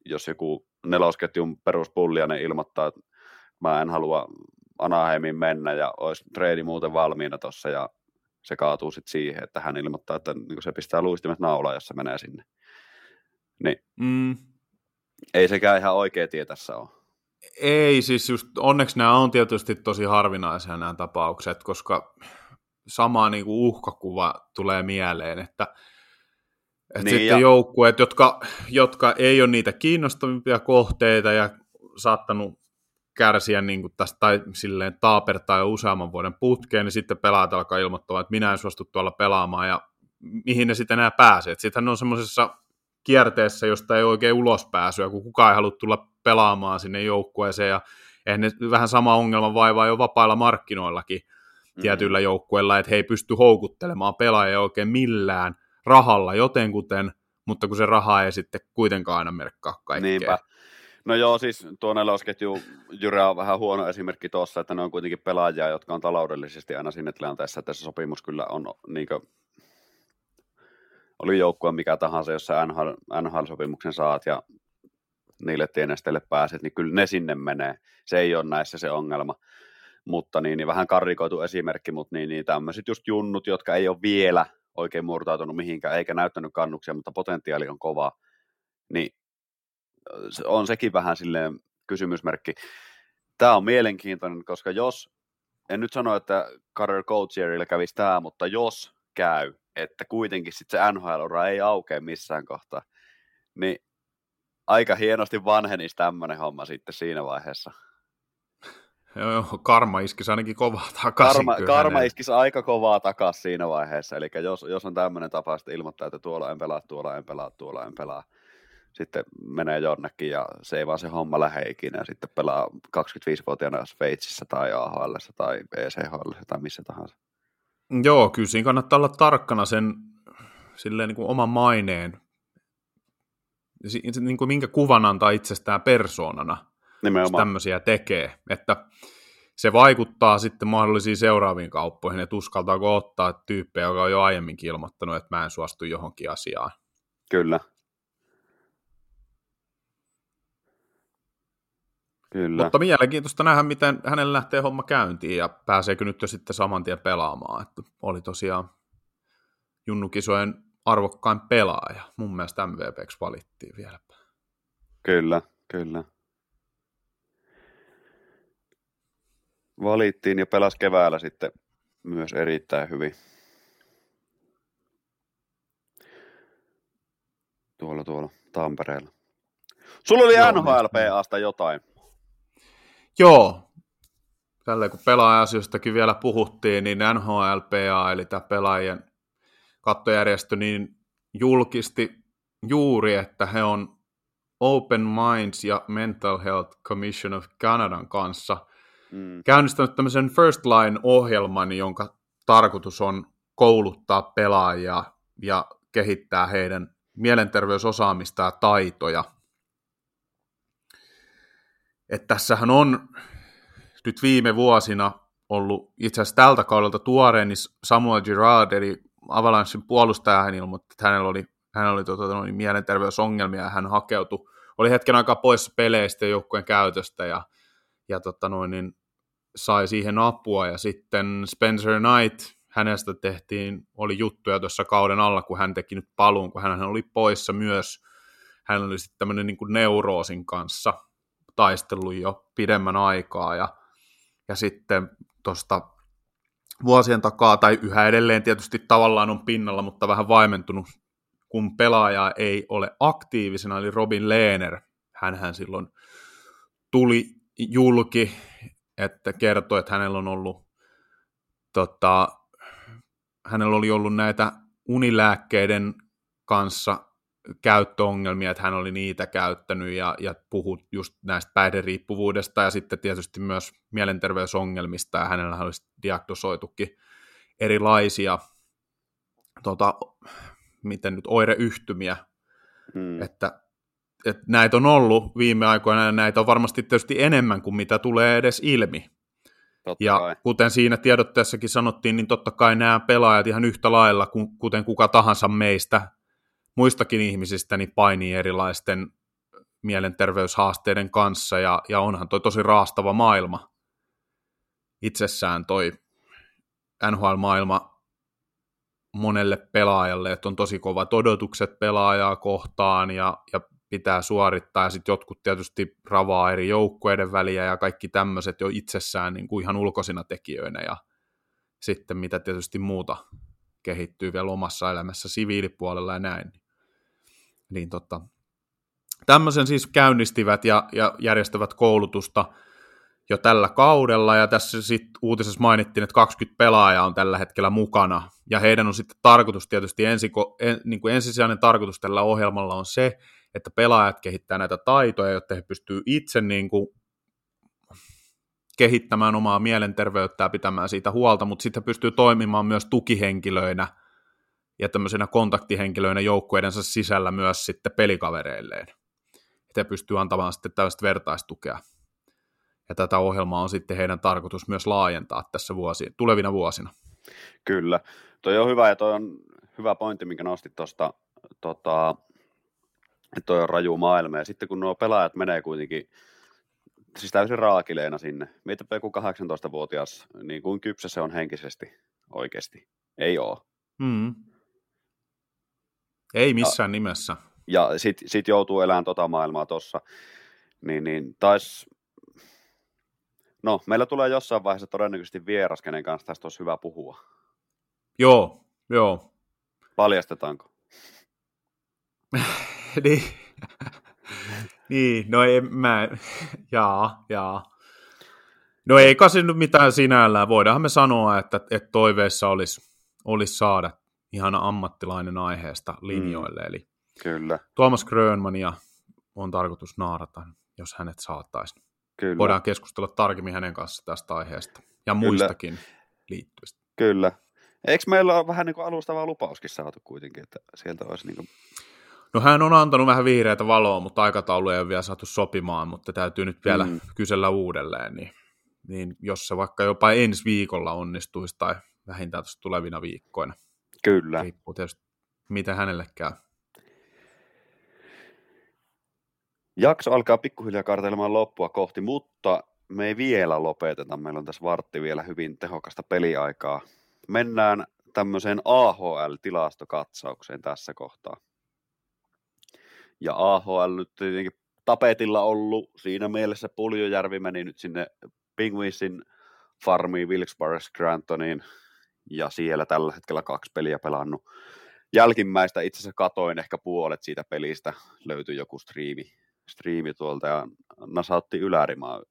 jos joku nelosketjun peruspullianen ilmoittaa, että mä en halua Anaheimin mennä ja olisi treidi muuten valmiina tuossa ja se kaatuu sitten siihen, että hän ilmoittaa, että niin se pistää luistimet naulaa, jos se menee sinne. Niin. Mm. Ei sekään ihan oikea tie tässä ole. Ei, siis just onneksi nämä on tietysti tosi harvinaisia nämä tapaukset, koska sama niin kuin uhkakuva tulee mieleen, että, että niin sitten ja... joukkueet, jotka, jotka ei ole niitä kiinnostavimpia kohteita ja saattanut kärsiä niin kuin tästä, tai silleen taapertaa jo useamman vuoden putkeen, niin sitten pelaajat alkaa ilmoittaa, että minä en suostu tuolla pelaamaan, ja mihin ne sitten enää pääsee. Sitten ne on semmoisessa kierteessä, josta ei oikein ulospääsyä, kun kukaan ei halua tulla pelaamaan sinne joukkueeseen, ja eihän ne vähän sama ongelma vaivaa jo vapailla markkinoillakin mm-hmm. tietyillä joukkueilla, että he ei pysty houkuttelemaan pelaajia oikein millään rahalla jotenkuten, mutta kun se raha ei sitten kuitenkaan aina merkkaa kaikkea. Niinpä. No joo, siis tuo nelosketju Jyrä on vähän huono esimerkki tuossa, että ne on kuitenkin pelaajia, jotka on taloudellisesti aina sinne tilanteessa, että se sopimus kyllä on niin kuin, oli joukkue mikä tahansa, jos sä NHL, NHL-sopimuksen saat ja niille tienesteille pääset, niin kyllä ne sinne menee. Se ei ole näissä se ongelma. Mutta niin, niin vähän karrikoitu esimerkki, mutta niin, niin tämmöiset just junnut, jotka ei ole vielä oikein murtautunut mihinkään, eikä näyttänyt kannuksia, mutta potentiaali on kova, niin on sekin vähän silleen kysymysmerkki. Tämä on mielenkiintoinen, koska jos, en nyt sano, että Carter Coachierille kävisi tämä, mutta jos käy, että kuitenkin sitten se NHL-ura ei aukea missään kohtaa, niin aika hienosti vanhenisi tämmöinen homma sitten siinä vaiheessa. Joo, joo, karma iskisi ainakin kovaa takaisin. Karma, karma iskisi aika kovaa takaisin siinä vaiheessa. Eli jos, jos on tämmöinen tapa, että ilmoittaa, että tuolla en pelaa, tuolla en pelaa, tuolla en pelaa, sitten menee jonnekin ja se ei vaan se homma lähde ikinä ja sitten pelaa 25-vuotiaana Sveitsissä tai AHL tai ECHL tai missä tahansa. Joo, kyllä siinä kannattaa olla tarkkana sen silleen niin kuin oman maineen, niin kuin minkä kuvan antaa itsestään persoonana, Nimenomaan. jos tämmöisiä tekee, että se vaikuttaa sitten mahdollisiin seuraaviin kauppoihin, että uskaltaako ottaa tyyppejä, joka on jo aiemminkin ilmoittanut, että mä en suostu johonkin asiaan. Kyllä. Kyllä. Mutta mielenkiintoista nähdä, miten hänellä lähtee homma käyntiin ja pääseekö nyt jo sitten saman tien pelaamaan. Että oli tosiaan Junnukisojen arvokkain pelaaja. Mun mielestä MVPksi valittiin vielä. Kyllä, kyllä. Valittiin ja pelasi keväällä sitten myös erittäin hyvin. Tuolla tuolla Tampereella. Sulla oli NHLPAsta jotain. Joo, tällä kun pelaaja-asioistakin vielä puhuttiin, niin NHLPA, eli tämä pelaajien kattojärjestö, niin julkisti juuri, että he on Open Minds ja Mental Health Commission of Canadan kanssa mm. käynnistänyt tämmöisen First Line-ohjelman, jonka tarkoitus on kouluttaa pelaajia ja kehittää heidän mielenterveysosaamista ja taitoja – että tässähän on nyt viime vuosina ollut itse asiassa tältä kaudelta tuoreen, niin Samuel Girard, eli Avalanchein puolustaja, hän ilmoitti, että hänellä oli, hänellä oli tuota, noin, mielenterveysongelmia ja hän hakeutui, oli hetken aikaa poissa peleistä ja joukkueen käytöstä ja, ja tota noin, niin sai siihen apua. Ja sitten Spencer Knight, hänestä tehtiin, oli juttuja tuossa kauden alla, kun hän teki nyt paluun, kun hän oli poissa myös, hän oli sitten tämmöinen niin kuin neuroosin kanssa taistellut jo pidemmän aikaa ja, ja sitten tuosta vuosien takaa, tai yhä edelleen tietysti tavallaan on pinnalla, mutta vähän vaimentunut, kun pelaaja ei ole aktiivisena, eli Robin Lehner, hän silloin tuli julki, että kertoi, että hänellä on ollut tota, hänellä oli ollut näitä unilääkkeiden kanssa käyttöongelmia, että hän oli niitä käyttänyt ja, ja puhui just näistä päihderiippuvuudesta ja sitten tietysti myös mielenterveysongelmista ja hänellä olisi diagnosoitukin erilaisia tota, miten nyt oireyhtymiä, hmm. että, että näitä on ollut viime aikoina ja näitä on varmasti tietysti enemmän kuin mitä tulee edes ilmi. Totta ja kai. kuten siinä tiedotteessakin sanottiin, niin totta kai nämä pelaajat ihan yhtä lailla, kuten kuka tahansa meistä muistakin ihmisistä niin painii erilaisten mielenterveyshaasteiden kanssa, ja, ja onhan toi tosi raastava maailma itsessään toi NHL-maailma monelle pelaajalle, että on tosi kovat odotukset pelaajaa kohtaan ja, ja pitää suorittaa, ja sitten jotkut tietysti ravaa eri joukkueiden väliä ja kaikki tämmöiset jo itsessään niin kuin ihan ulkoisina tekijöinä, ja sitten mitä tietysti muuta kehittyy vielä omassa elämässä siviilipuolella ja näin. Niin tota, tämmöisen siis käynnistivät ja, ja järjestävät koulutusta. jo tällä kaudella, ja tässä sitten uutisessa mainittiin, että 20 pelaajaa on tällä hetkellä mukana, ja heidän on sitten tarkoitus tietysti, ensi, en, niin kuin ensisijainen tarkoitus tällä ohjelmalla on se, että pelaajat kehittää näitä taitoja, jotta he pystyvät itse niin kuin kehittämään omaa mielenterveyttä ja pitämään siitä huolta, mutta sitten pystyy toimimaan myös tukihenkilöinä ja tämmöisenä kontaktihenkilöinä joukkueidensa sisällä myös sitten pelikavereilleen. Että pystyy antamaan sitten tällaista vertaistukea. Ja tätä ohjelmaa on sitten heidän tarkoitus myös laajentaa tässä vuosi, tulevina vuosina. Kyllä. Toi on hyvä ja toi on hyvä pointti, minkä nostit tuosta, tota, että toi on raju maailma. Ja sitten kun nuo pelaajat menee kuitenkin siis täysin raakileena sinne. Mietipä joku 18-vuotias, niin kuin kypsä se on henkisesti oikeasti. Ei ole. Mm. Ei missään ja, nimessä. Ja sitten sit joutuu elämään tota maailmaa tossa. Niin, niin tais... No, meillä tulee jossain vaiheessa todennäköisesti vieras, kenen kanssa tästä olisi hyvä puhua. Joo, joo. Paljastetaanko? niin. Niin, no ei, mä, jaa, jaa. No ei kai nyt mitään sinällään. Voidaanhan me sanoa, että, että toiveessa olisi, olisi saada ihan ammattilainen aiheesta linjoille. Mm, Eli kyllä. Tuomas Grönmania on tarkoitus naarata, jos hänet saataisiin. Kyllä. Voidaan keskustella tarkemmin hänen kanssa tästä aiheesta ja muistakin kyllä. liittyvistä. Kyllä. Eikö meillä ole vähän niin kuin alustava lupauskin saatu kuitenkin, että sieltä olisi niin kuin No hän on antanut vähän vihreätä valoa, mutta aikataulu ei ole vielä saatu sopimaan, mutta täytyy nyt vielä mm. kysellä uudelleen, niin, niin jos se vaikka jopa ensi viikolla onnistuisi tai vähintään tuossa tulevina viikkoina. Kyllä. Riippuu tietysti, miten hänelle käy. Jakso alkaa pikkuhiljaa kartelemaan loppua kohti, mutta me ei vielä lopeteta. Meillä on tässä vartti vielä hyvin tehokasta peliaikaa. Mennään tämmöiseen AHL-tilastokatsaukseen tässä kohtaa. Ja AHL nyt tietenkin tapetilla ollut. Siinä mielessä Puljojärvi meni nyt sinne Penguinsin farmiin Wilkes-Barre Grantoniin ja siellä tällä hetkellä kaksi peliä pelannut. Jälkimmäistä itse asiassa katoin ehkä puolet siitä pelistä, löytyi joku striimi, striimi tuolta ja nasautti ylärimaa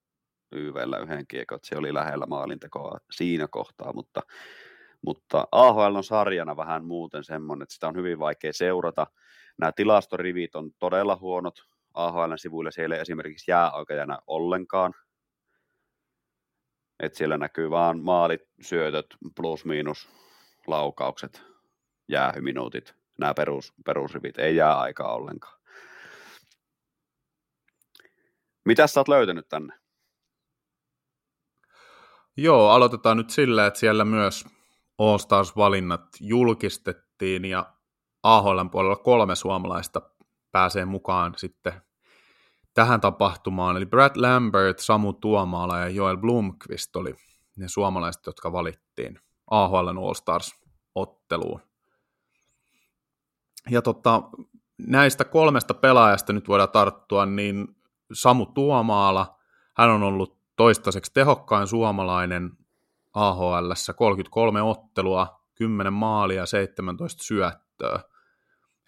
YVllä yhden kiekon, että se oli lähellä maalintekoa siinä kohtaa, mutta, mutta AHL on sarjana vähän muuten semmoinen, että sitä on hyvin vaikea seurata – Nämä tilastorivit on todella huonot. AHL-sivuilla siellä ei esimerkiksi jääaikajana ollenkaan. Et siellä näkyy vaan maalit, syötöt, plus-miinus, laukaukset, jäähyminuutit. Nämä perus, perusrivit ei jää aikaa ollenkaan. Mitä sä oot löytänyt tänne? Joo, aloitetaan nyt sillä, että siellä myös All Stars-valinnat julkistettiin ja AHL puolella kolme suomalaista pääsee mukaan sitten tähän tapahtumaan. Eli Brad Lambert, Samu Tuomaala ja Joel Blomqvist oli ne suomalaiset, jotka valittiin AHL All Stars-otteluun. Ja tota, näistä kolmesta pelaajasta nyt voidaan tarttua, niin Samu Tuomaala, hän on ollut toistaiseksi tehokkain suomalainen AHL, 33 ottelua, 10 maalia, 17 syöttöä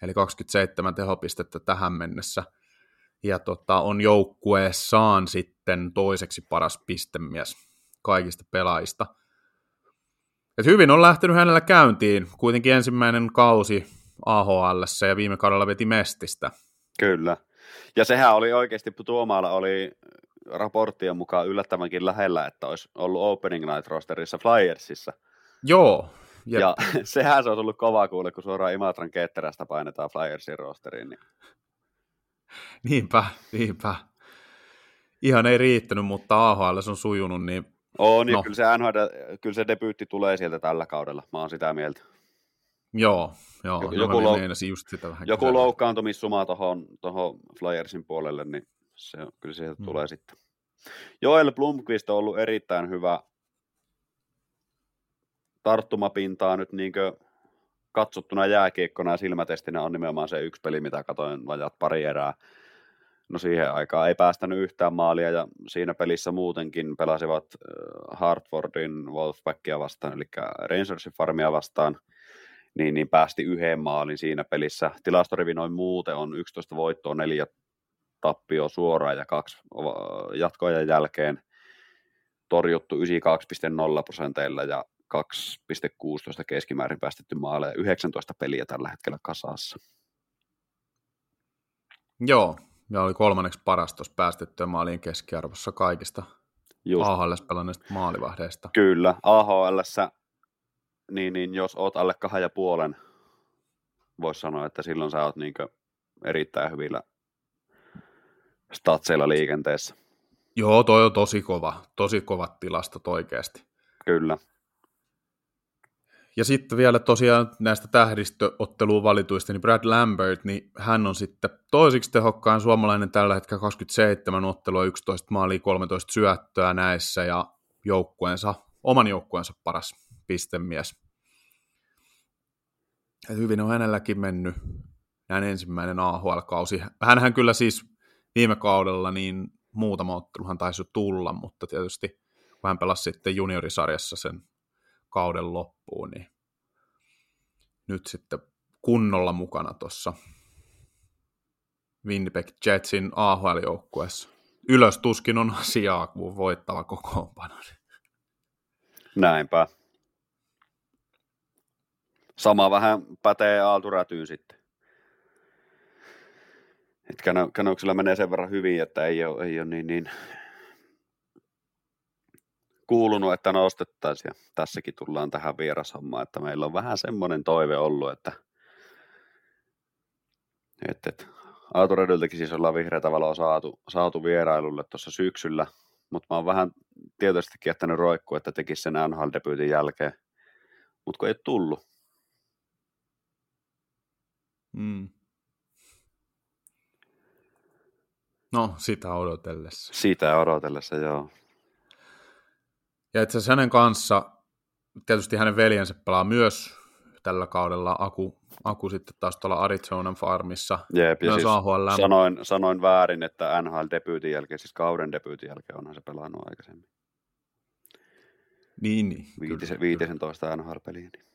eli 27 tehopistettä tähän mennessä, ja tota, on joukkueessaan sitten toiseksi paras pistemies kaikista pelaajista. Et hyvin on lähtenyt hänellä käyntiin, kuitenkin ensimmäinen kausi AHL ja viime kaudella veti Mestistä. Kyllä. Ja sehän oli oikeasti, Tuomaalla oli raporttien mukaan yllättävänkin lähellä, että olisi ollut Opening Night rosterissa Flyersissa. Joo, Jep. Ja sehän se on ollut kova kuule, kun suoraan Imatran ketterästä painetaan Flyersin rosteriin. Niin... Niinpä, niinpä. Ihan ei riittänyt, mutta AHL on sujunut, niin... On, niin no. kyllä, se NHL, kyllä se debyytti tulee sieltä tällä kaudella, mä oon sitä mieltä. Joo, joo. Joku, joku, lou- just sitä vähän joku loukkaantumissuma tuohon toho Flyersin puolelle, niin se, kyllä sieltä hmm. tulee sitten. Joel Blomqvist on ollut erittäin hyvä tarttumapintaa nyt niin katsottuna jääkiekkona ja silmätestinä on nimenomaan se yksi peli, mitä katoin vajat pari erää. No siihen aikaan ei päästänyt yhtään maalia ja siinä pelissä muutenkin pelasivat Hartfordin Wolfpackia vastaan, eli Rangersin farmia vastaan, niin, niin päästi yhden maalin siinä pelissä. Tilastorivi noin muuten on 11 voittoa, neljä tappio suoraan ja kaksi jatkoajan jälkeen. torjuttu 92,0 prosenteilla ja 2,16 keskimäärin päästetty maaleja, 19 peliä tällä hetkellä kasassa. Joo, ja oli kolmanneksi paras tuossa päästettyä maalien keskiarvossa kaikista Just. AHL pelanneista maalivahdeista. Kyllä, AHL niin, niin jos oot alle kahden ja puolen, voisi sanoa, että silloin sä oot niin erittäin hyvillä statseilla liikenteessä. Joo, toi on tosi kova, tosi kovat tilastot oikeasti. Kyllä. Ja sitten vielä tosiaan näistä tähdistöotteluun valituista, niin Brad Lambert, niin hän on sitten toisiksi tehokkaan suomalainen tällä hetkellä 27 ottelua, 11 maalia, 13 syöttöä näissä ja joukkueensa, oman joukkueensa paras pistemies. Et hyvin on hänelläkin mennyt näin ensimmäinen AHL-kausi. Hänhän kyllä siis viime kaudella niin muutama otteluhan taisi tulla, mutta tietysti kun hän pelasi sitten juniorisarjassa sen kauden loppuun, niin nyt sitten kunnolla mukana tuossa Winnipeg Jetsin AHL-joukkueessa. Ylös tuskin on asiaa, kun voittava kokoonpano. Näinpä. Sama vähän pätee Aaltu Rätyyn sitten. Et Canucksilla menee sen verran hyvin, että ei ole, ei ole niin, niin kuulunut, että nostettaisiin. Ja tässäkin tullaan tähän vierashommaan, että meillä on vähän semmoinen toive ollut, että, että, että Autoredyltäkin siis ollaan vihreätä valoa saatu, saatu vierailulle tuossa syksyllä, mutta mä oon vähän tietoisestikin jättänyt roikkua, että tekisi sen NHL-debyytin jälkeen, mutta kun ei tullut. Mm. No, sitä odotellessa. Sitä odotellessa, joo. Ja itse asiassa hänen kanssa, tietysti hänen veljensä pelaa myös tällä kaudella Aku, Aku sitten taas tuolla Arizonan farmissa. Jep, ja siis sanoin, sanoin, väärin, että NHL-debyytin jälkeen, siis kauden debyytin jälkeen onhan se pelannut aikaisemmin. Niin, niin. Viitisen, viitisen toista NHL-peliä. Niin.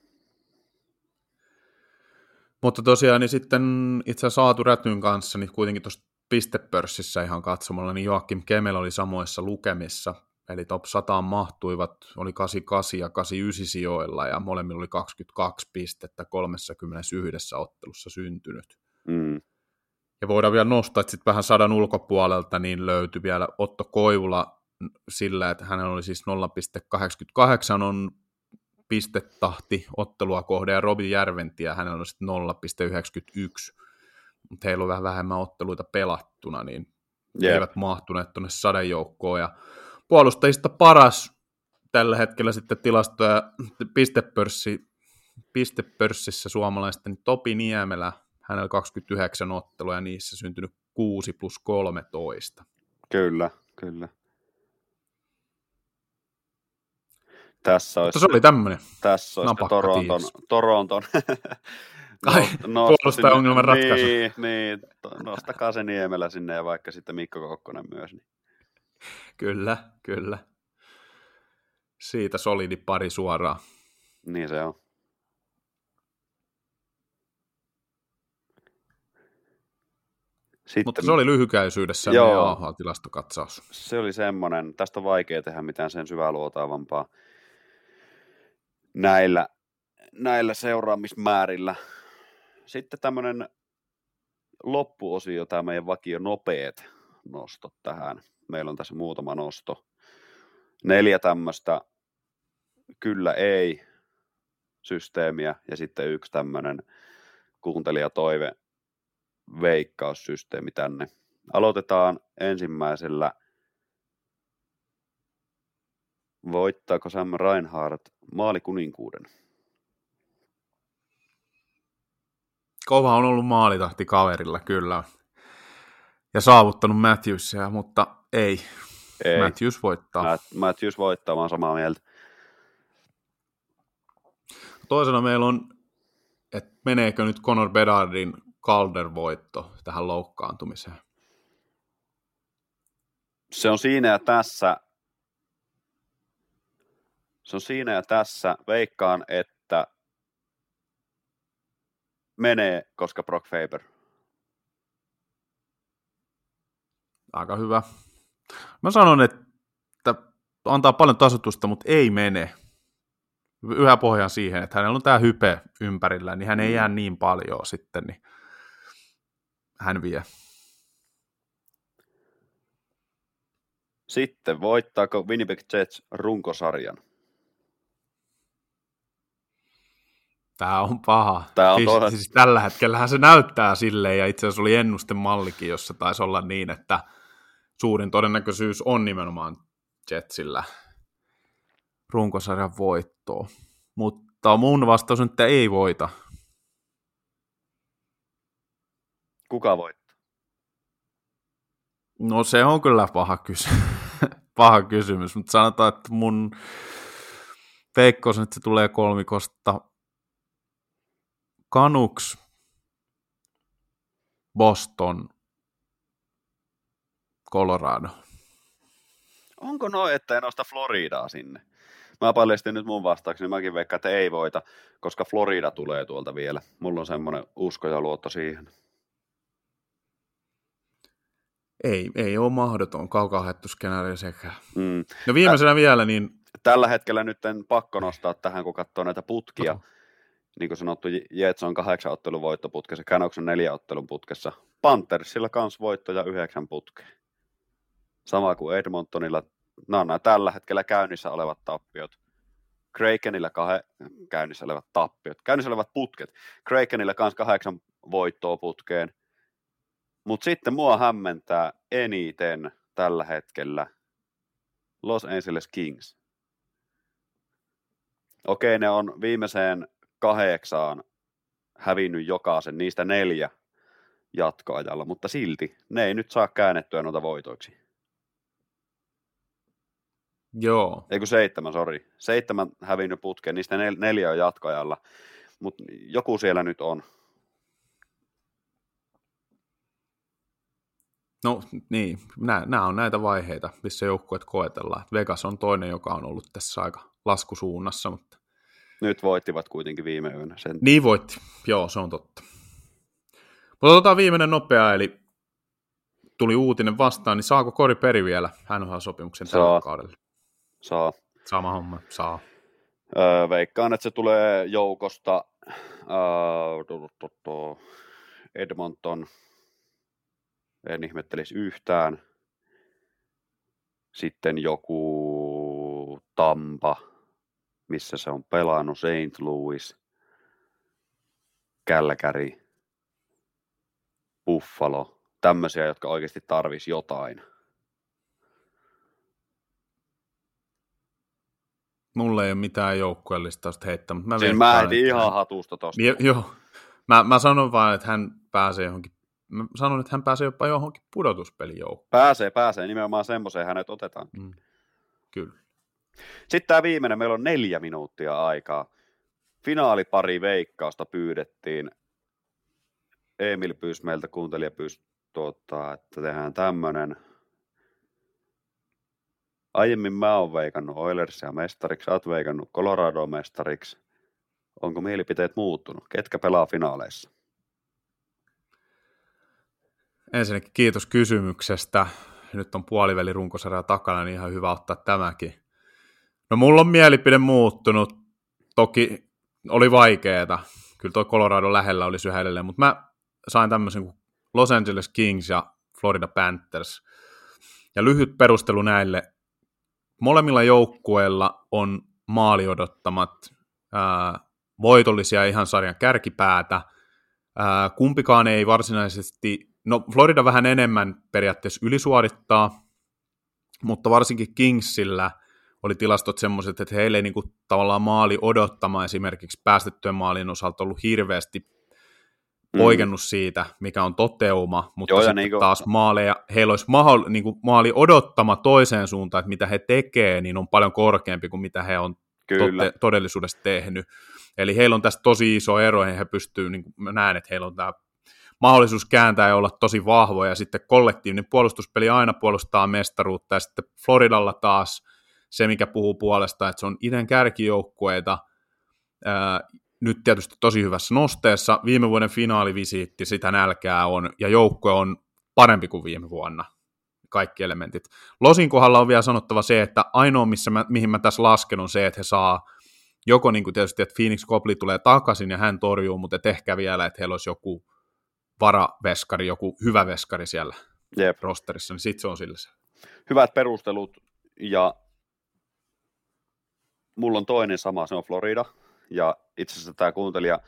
Mutta tosiaan niin sitten itse asiassa Aatu Rätyn kanssa, niin kuitenkin tuossa pistepörssissä ihan katsomalla, niin Joakim Kemel oli samoissa lukemissa, eli top 100 mahtuivat, oli 88 ja 89 sijoilla, ja molemmilla oli 22 pistettä 31 ottelussa syntynyt. Mm. Ja voidaan vielä nostaa, että sitten vähän sadan ulkopuolelta niin löytyi vielä Otto Koivula sillä, että hänellä oli siis 0,88 on pistetahti ottelua kohde, ja Robin Järventiä hänellä on sitten 0,91 mutta heillä on vähän vähemmän otteluita pelattuna, niin yep. eivät mahtuneet tuonne sadejoukkoon. Ja puolustajista paras tällä hetkellä sitten tilastoja pistepörssi, pistepörssissä suomalaisten Topi Niemelä, hänellä 29 ottelua ja niissä syntynyt 6 plus 13. Kyllä, kyllä. Tässä olisi, Mutta se oli tämmöinen. Tässä olisi Toronton, Toronton Ai, no, puolustaja-ongelman ratkaisu. Niin, niin, nostakaa se Niemelä sinne ja vaikka sitten Mikko Kokkonen myös. Niin. Kyllä, kyllä. Siitä solidi pari suoraan. Niin se on. Sitten, Mutta se oli lyhykäisyydessä joo, tilastokatsaus. Se oli semmoinen, tästä on vaikea tehdä mitään sen syvää luotaavampaa näillä, näillä seuraamismäärillä. Sitten tämmöinen loppuosio, tämä meidän vakio nopeet nostot tähän. Meillä on tässä muutama nosto. Neljä tämmöistä kyllä ei systeemiä ja sitten yksi tämmöinen kuuntelijatoive veikkaussysteemi tänne. Aloitetaan ensimmäisellä. Voittaako Sam Reinhardt maalikuninkuuden? kova on ollut maalitahti kaverilla kyllä. Ja saavuttanut Matthewsia, mutta ei. ei. Matthews voittaa. Matt, Matthews voittaa, mä samaa mieltä. Toisena meillä on, että meneekö nyt Conor Bedardin Calder-voitto tähän loukkaantumiseen? Se on siinä ja tässä. Se on siinä ja tässä. Veikkaan, että menee, koska Brock Faber. Aika hyvä. Mä sanon, että antaa paljon tasotusta, mutta ei mene. Yhä pohjaan siihen, että hänellä on tämä hype ympärillä, niin hän ei jää niin paljon sitten, niin hän vie. Sitten voittaako Winnipeg Jets runkosarjan? Tämä on paha. Tämä on siis, todella... siis tällä hetkellä se näyttää silleen, ja itse asiassa oli ennustemallikin, jossa taisi olla niin, että suurin todennäköisyys on nimenomaan Jetsillä runkosarjan voittoa. Mutta mun vastaus on, että ei voita. Kuka voittaa? No se on kyllä paha, kysy- paha kysymys, mutta sanotaan, että mun veikkaus on, että se tulee kolmikosta Canucks, Boston, Colorado. Onko noin, että en nosta Floridaa sinne? Mä paljastin nyt mun vastaukseni, niin mäkin veikkaan, että ei voita, koska Florida tulee tuolta vielä. Mulla on semmoinen usko ja luotto siihen. Ei, ei ole mahdoton kaukaa skenaario sekä. Mm. No viimeisenä Ä- vielä, niin... Tällä hetkellä nyt en pakko nostaa tähän, kun katsoo näitä putkia. No. Niin kuin sanottu, Jets on kahdeksan ottelun voittoputkessa, Canucks on neljä ottelun putkessa. Panthersilla kans voittoja yhdeksän putkeen. Sama kuin Edmontonilla. Nämä on nämä tällä hetkellä käynnissä olevat tappiot. Krakenilla kah- käynnissä olevat tappiot. Käynnissä olevat putket. Krakenilla kans kahdeksan voittoa putkeen. Mutta sitten mua hämmentää eniten tällä hetkellä Los Angeles Kings. Okei, ne on viimeiseen kahdeksaan hävinnyt jokaisen, niistä neljä jatkoajalla, mutta silti ne ei nyt saa käännettyä noita voitoiksi. Joo. Ei kun seitsemän, sori. Seitsemän hävinnyt putkeen, niistä nel- neljä on jatkoajalla, mutta joku siellä nyt on. No niin, nämä on näitä vaiheita, missä joukkueet koetellaan. Vegas on toinen, joka on ollut tässä aika laskusuunnassa, mutta... Nyt voittivat kuitenkin viime yönä sen. Niin voitti, joo, se on totta. Mutta otetaan viimeinen nopea, eli tuli uutinen vastaan, niin saako Kori Peri vielä NHL-sopimuksen tällä kaudella? Saa. Sama homma, saa. Öö, veikkaan, että se tulee joukosta öö, Edmonton, en ihmettelisi yhtään. Sitten joku Tampa, missä se on pelannut, St. Louis, Calgary, Buffalo, tämmöisiä, jotka oikeasti tarvisi jotain. Mulla ei ole mitään joukkueellistausta heittää, mutta mä siis mä ihan hatusta tosta. Jo, joo. Mä, mä sanon vaan, että hän pääsee johonkin mä sanon, että hän pääsee jopa johonkin pudotuspelijoukkoon. Pääsee, pääsee. Nimenomaan semmoiseen hänet otetaan. Mm. Kyllä. Sitten tämä viimeinen, meillä on neljä minuuttia aikaa. Finaalipari veikkausta pyydettiin. Emil pyysi meiltä, kuuntelija pyysi, tuota, että tehdään tämmöinen. Aiemmin mä oon veikannut Oilersia mestariksi, sä oot veikannut Colorado mestariksi. Onko mielipiteet muuttunut? Ketkä pelaa finaaleissa? Ensinnäkin kiitos kysymyksestä. Nyt on puoliväli runkosarja takana, niin ihan hyvä ottaa tämäkin. No mulla on mielipide muuttunut. Toki oli vaikeeta. Kyllä tuo Colorado lähellä olisi yhä edelleen, mutta mä sain tämmöisen kuin Los Angeles Kings ja Florida Panthers. Ja lyhyt perustelu näille. Molemmilla joukkueilla on maaliodottamat ää, voitollisia ihan sarjan kärkipäätä. Ää, kumpikaan ei varsinaisesti No Florida vähän enemmän periaatteessa ylisuorittaa, mutta varsinkin Kingsillä oli tilastot semmoiset, että heille ei niin kuin, tavallaan maali odottama esimerkiksi päästettyjen maalin osalta ollut hirveästi. Poikennut mm. siitä, mikä on toteuma, mutta Joo, sitten niin kuin... taas maaleja, heillä olisi mahdoll, niin kuin maali odottama toiseen suuntaan, että mitä he tekee, niin on paljon korkeampi kuin mitä he on tote, todellisuudessa tehnyt. Eli heillä on tässä tosi iso ero, ja he pystyy, niin kuin mä näen, että heillä on tämä mahdollisuus kääntää ja olla tosi vahvoja. Ja sitten kollektiivinen puolustuspeli aina puolustaa mestaruutta. Ja sitten Floridalla taas se, mikä puhuu puolesta, että se on idän kärkijoukkueita. Nyt tietysti tosi hyvässä nosteessa. Viime vuoden finaalivisiitti, sitä nälkää on, ja joukkue on parempi kuin viime vuonna. kaikki elementit. Losin kohdalla on vielä sanottava se, että ainoa, missä mä, mihin mä tässä lasken, on se, että he saa joko niin kuin tietysti, että Phoenix Copley tulee takaisin ja hän torjuu, mutta ehkä vielä, että heillä olisi joku varaveskari, joku hyvä veskari siellä Jep. rosterissa, niin sitten se on sillä se. Hyvät perustelut ja mulla on toinen sama, se on Florida. Ja itse asiassa tämä kuuntelija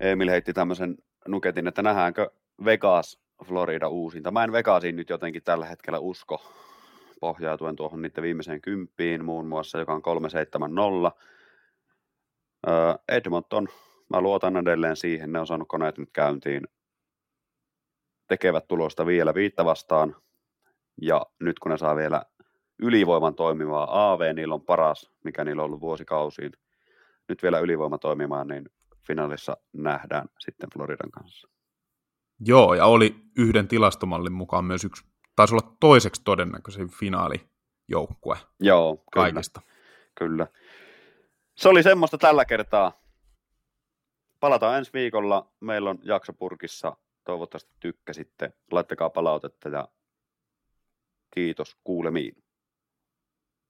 Emil heitti tämmöisen nuketin, että nähdäänkö Vegas Florida uusinta. Mä en Vegasiin nyt jotenkin tällä hetkellä usko pohjautuen tuohon niiden viimeiseen kymppiin muun muassa, joka on 370. Edmonton, mä luotan edelleen siihen, ne on saanut koneet nyt käyntiin, tekevät tulosta vielä viittä vastaan, ja nyt kun ne saa vielä ylivoiman toimivaa AV, niillä on paras, mikä niillä on ollut vuosikausiin, nyt vielä ylivoima toimimaan, niin finaalissa nähdään sitten Floridan kanssa. Joo, ja oli yhden tilastomallin mukaan myös yksi, taisi olla toiseksi todennäköisin finaalijoukkue Joo, kyllä, kaikista. Kyllä. Se oli semmoista tällä kertaa. Palataan ensi viikolla. Meillä on jakso purkissa. Toivottavasti tykkäsitte. Laittakaa palautetta ja kiitos kuulemiin.